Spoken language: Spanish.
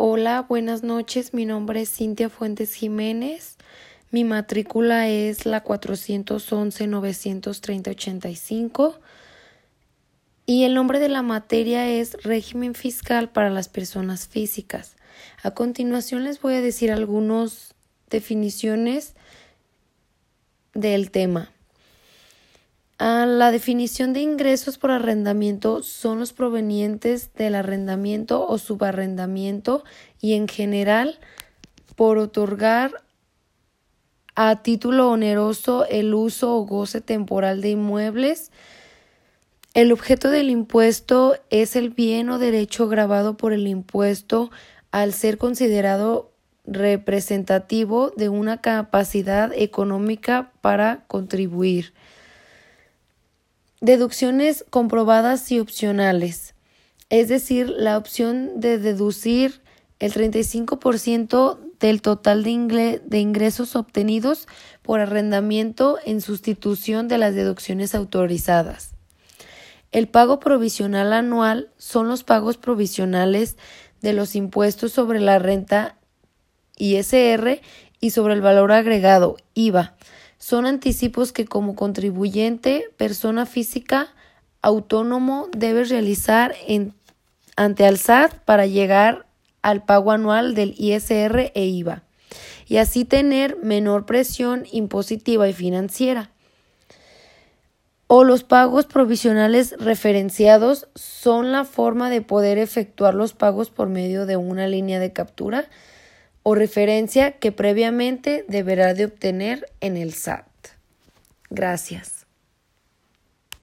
Hola, buenas noches. Mi nombre es Cintia Fuentes Jiménez. Mi matrícula es la 411-930-85 y el nombre de la materia es régimen fiscal para las personas físicas. A continuación les voy a decir algunas definiciones del tema. Ah, la definición de ingresos por arrendamiento son los provenientes del arrendamiento o subarrendamiento y en general por otorgar a título oneroso el uso o goce temporal de inmuebles. El objeto del impuesto es el bien o derecho grabado por el impuesto al ser considerado representativo de una capacidad económica para contribuir. Deducciones comprobadas y opcionales, es decir, la opción de deducir el 35% del total de, de, ingresos obtenidos por arrendamiento en sustitución de las deducciones autorizadas. El pago provisional anual son los pagos provisionales de los impuestos sobre la renta ISR y sobre el valor agregado IVA son anticipos que como contribuyente, persona física, autónomo, debes realizar en, ante al SAT para llegar al pago anual del ISR e IVA y así tener menor presión impositiva y financiera. O los pagos provisionales referenciados son la forma de poder efectuar los pagos por medio de una línea de captura o referencia que previamente deberá de obtener en el SAT. Gracias.